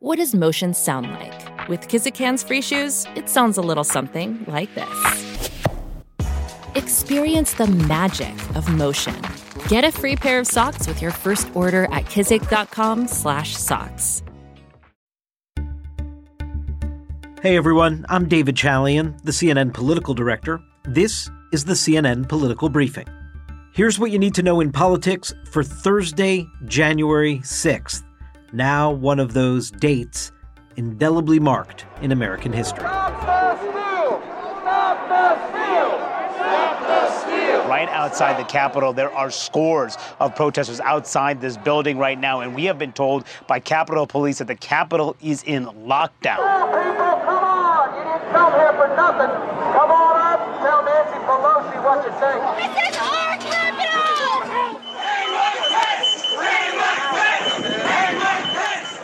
What does motion sound like? With Kizik hands free shoes, it sounds a little something like this. Experience the magic of motion. Get a free pair of socks with your first order at kizik.com/socks. Hey everyone, I'm David Chalian, the CNN political director. This is the CNN political briefing. Here's what you need to know in politics for Thursday, January 6th now one of those dates indelibly marked in American history. Right outside the Capitol, there are scores of protesters outside this building right now, and we have been told by Capitol Police that the Capitol is in lockdown. people, come on! You didn't come here for nothing. Come on up, tell Nancy Pelosi what you oh, think. This is our capital!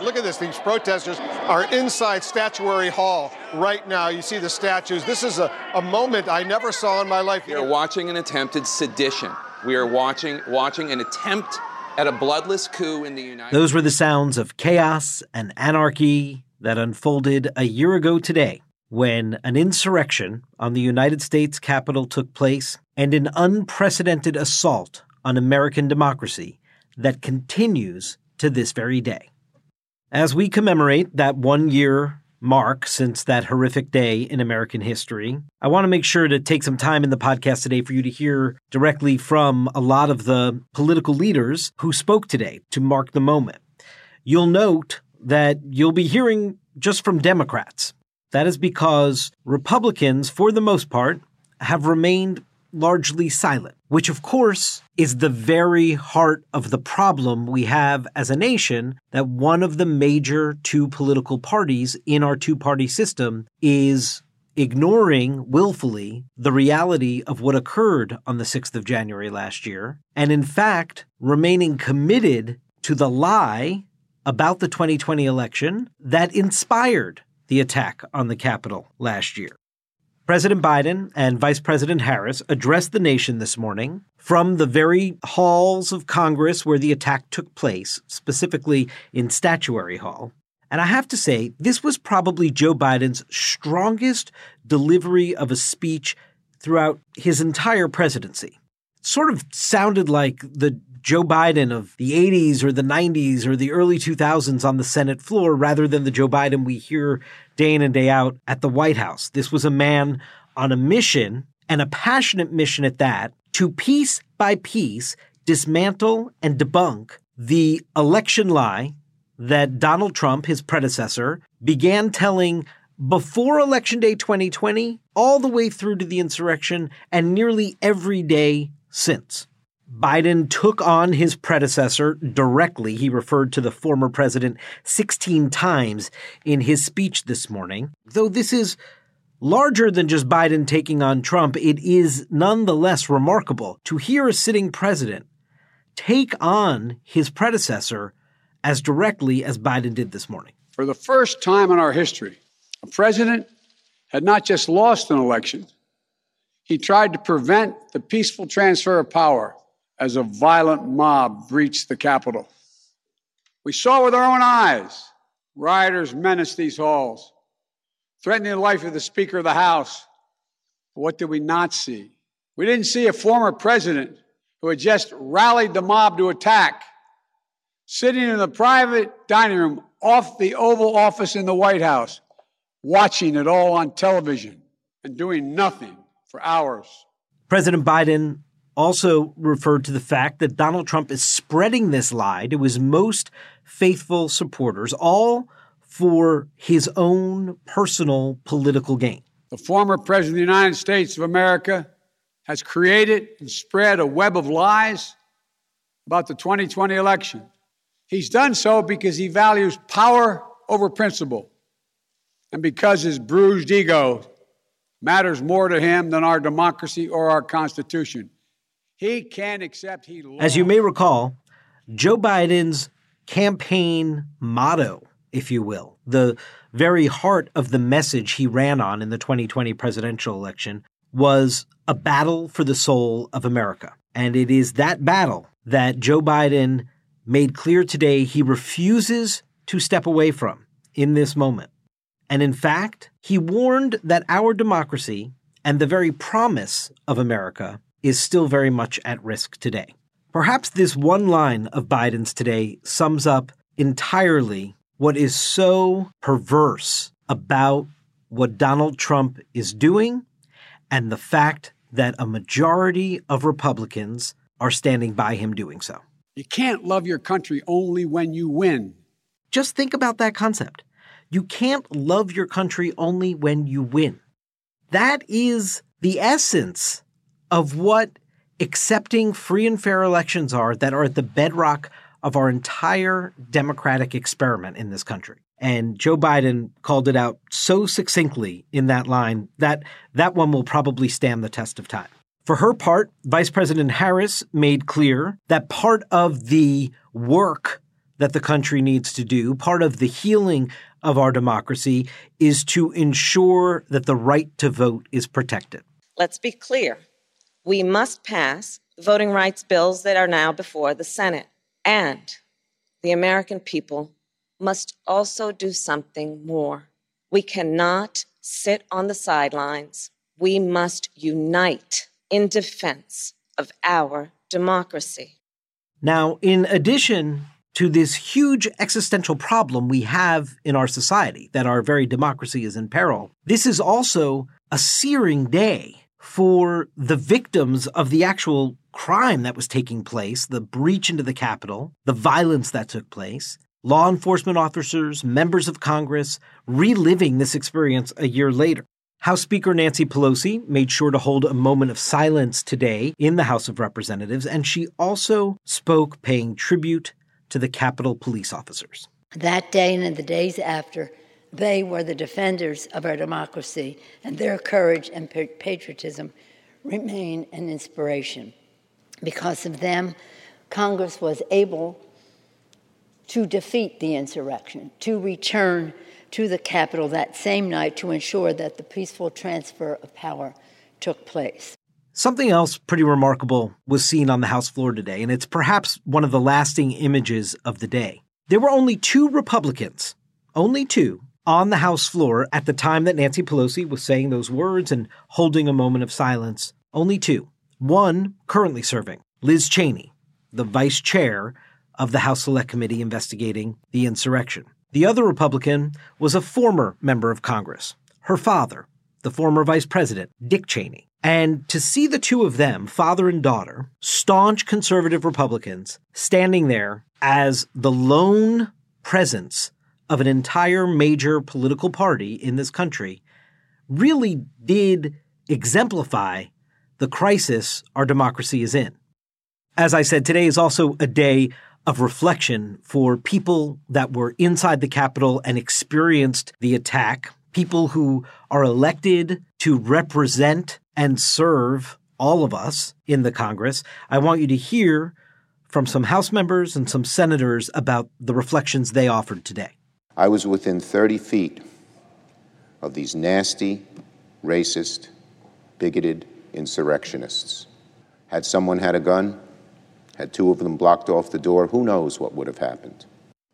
Look at this. These protesters are inside Statuary Hall right now. You see the statues. This is a, a moment I never saw in my life. We are watching an attempted sedition. We are watching watching an attempt at a bloodless coup in the United Those were the sounds of chaos and anarchy that unfolded a year ago today when an insurrection on the United States Capitol took place and an unprecedented assault on American democracy that continues to this very day. As we commemorate that one year mark since that horrific day in American history, I want to make sure to take some time in the podcast today for you to hear directly from a lot of the political leaders who spoke today to mark the moment. You'll note that you'll be hearing just from Democrats. That is because Republicans, for the most part, have remained largely silent, which of course is the very heart of the problem we have as a nation that one of the major two political parties in our two party system is ignoring willfully the reality of what occurred on the 6th of January last year, and in fact, remaining committed to the lie about the 2020 election that inspired the attack on the Capitol last year. President Biden and Vice President Harris addressed the nation this morning from the very halls of Congress where the attack took place, specifically in Statuary Hall. And I have to say, this was probably Joe Biden's strongest delivery of a speech throughout his entire presidency. Sort of sounded like the Joe Biden of the 80s or the 90s or the early 2000s on the Senate floor rather than the Joe Biden we hear day in and day out at the White House. This was a man on a mission and a passionate mission at that to piece by piece dismantle and debunk the election lie that Donald Trump, his predecessor, began telling before Election Day 2020, all the way through to the insurrection, and nearly every day since. Biden took on his predecessor directly. He referred to the former president 16 times in his speech this morning. Though this is larger than just Biden taking on Trump, it is nonetheless remarkable to hear a sitting president take on his predecessor as directly as Biden did this morning. For the first time in our history, a president had not just lost an election, he tried to prevent the peaceful transfer of power as a violent mob breached the Capitol. We saw with our own eyes rioters menace these halls, threatening the life of the Speaker of the House. But what did we not see? We didn't see a former president who had just rallied the mob to attack, sitting in the private dining room off the Oval Office in the White House, watching it all on television and doing nothing for hours. President Biden also referred to the fact that Donald Trump is spreading this lie to his most faithful supporters, all for his own personal political gain. The former President of the United States of America has created and spread a web of lies about the 2020 election. He's done so because he values power over principle and because his bruised ego matters more to him than our democracy or our Constitution. He can't accept he lost. As you may recall, Joe Biden's campaign motto, if you will, the very heart of the message he ran on in the 2020 presidential election was a battle for the soul of America. And it is that battle that Joe Biden made clear today he refuses to step away from in this moment. And in fact, he warned that our democracy and the very promise of America is still very much at risk today. Perhaps this one line of Biden's today sums up entirely what is so perverse about what Donald Trump is doing and the fact that a majority of Republicans are standing by him doing so. You can't love your country only when you win. Just think about that concept. You can't love your country only when you win. That is the essence of what accepting free and fair elections are that are at the bedrock of our entire democratic experiment in this country. And Joe Biden called it out so succinctly in that line that that one will probably stand the test of time. For her part, Vice President Harris made clear that part of the work that the country needs to do, part of the healing of our democracy, is to ensure that the right to vote is protected. Let's be clear. We must pass voting rights bills that are now before the Senate. And the American people must also do something more. We cannot sit on the sidelines. We must unite in defense of our democracy. Now, in addition to this huge existential problem we have in our society, that our very democracy is in peril, this is also a searing day for the victims of the actual crime that was taking place, the breach into the Capitol, the violence that took place, law enforcement officers, members of Congress reliving this experience a year later. House Speaker Nancy Pelosi made sure to hold a moment of silence today in the House of Representatives, and she also spoke paying tribute to the Capitol police officers. That day and in the days after, they were the defenders of our democracy, and their courage and patriotism remain an inspiration. Because of them, Congress was able to defeat the insurrection, to return to the Capitol that same night to ensure that the peaceful transfer of power took place. Something else pretty remarkable was seen on the House floor today, and it's perhaps one of the lasting images of the day. There were only two Republicans, only two, on the House floor at the time that Nancy Pelosi was saying those words and holding a moment of silence. Only two. One currently serving, Liz Cheney, the vice chair of the House Select Committee investigating the insurrection. The other Republican was a former member of Congress, her father, the former Vice President, Dick Cheney. And to see the two of them, father and daughter, staunch conservative Republicans, standing there as the lone presence of an entire major political party in this country, really did exemplify the crisis our democracy is in. As I said, today is also a day of reflection for people that were inside the Capitol and experienced the attack, people who are elected to represent and serve all of us in the Congress. I want you to hear from some House members and some senators about the reflections they offered today. I was within 30 feet of these nasty, racist, bigoted insurrectionists. Had someone had a gun, had two of them blocked off the door, who knows what would have happened.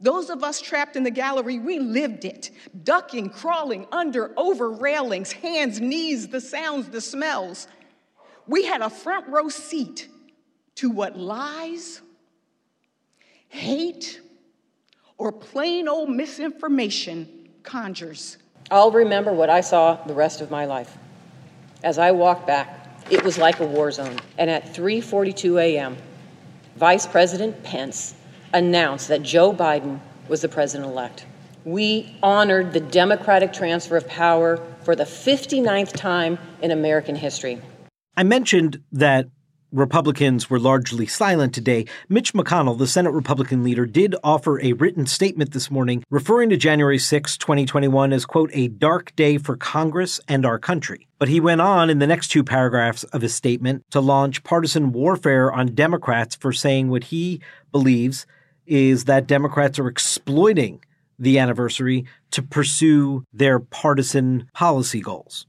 Those of us trapped in the gallery, we lived it. Ducking, crawling under, over railings, hands, knees, the sounds, the smells. We had a front row seat to what lies, hate, or plain old misinformation conjures. I'll remember what I saw the rest of my life. As I walked back, it was like a war zone. And at 3:42 a.m., Vice President Pence announced that Joe Biden was the president elect. We honored the democratic transfer of power for the 59th time in American history. I mentioned that Republicans were largely silent today, Mitch McConnell, the Senate Republican leader, did offer a written statement this morning referring to January 6, 2021 as, quote, a dark day for Congress and our country. But he went on in the next two paragraphs of his statement to launch partisan warfare on Democrats for saying what he believes is that Democrats are exploiting the anniversary to pursue their partisan policy goals.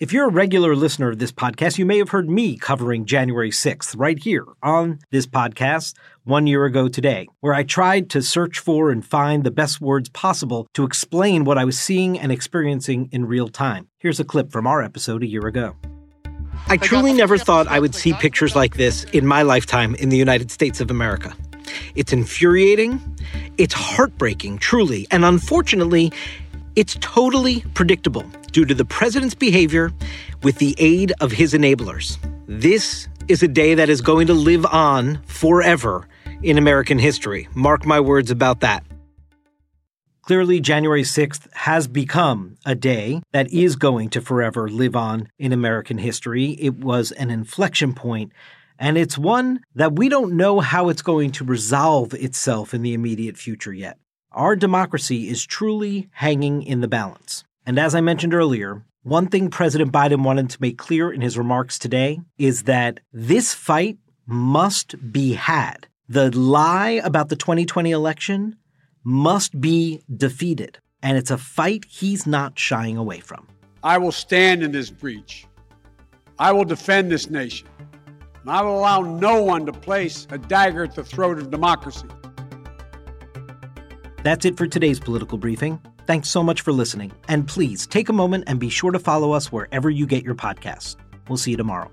If you're a regular listener of this podcast, you may have heard me covering January 6th right here on this podcast one year ago today, where I tried to search for and find the best words possible to explain what I was seeing and experiencing in real time. Here's a clip from our episode a year ago. I truly never thought I would see pictures like this in my lifetime in the United States of America. It's infuriating, it's heartbreaking, truly, and unfortunately, it's totally predictable due to the president's behavior with the aid of his enablers. This is a day that is going to live on forever in American history. Mark my words about that. Clearly, January 6th has become a day that is going to forever live on in American history. It was an inflection point, and it's one that we don't know how it's going to resolve itself in the immediate future yet. Our democracy is truly hanging in the balance. And as I mentioned earlier, one thing President Biden wanted to make clear in his remarks today is that this fight must be had. The lie about the 2020 election must be defeated. And it's a fight he's not shying away from. I will stand in this breach. I will defend this nation. I will allow no one to place a dagger at the throat of democracy. That's it for today's political briefing. Thanks so much for listening. And please take a moment and be sure to follow us wherever you get your podcasts. We'll see you tomorrow.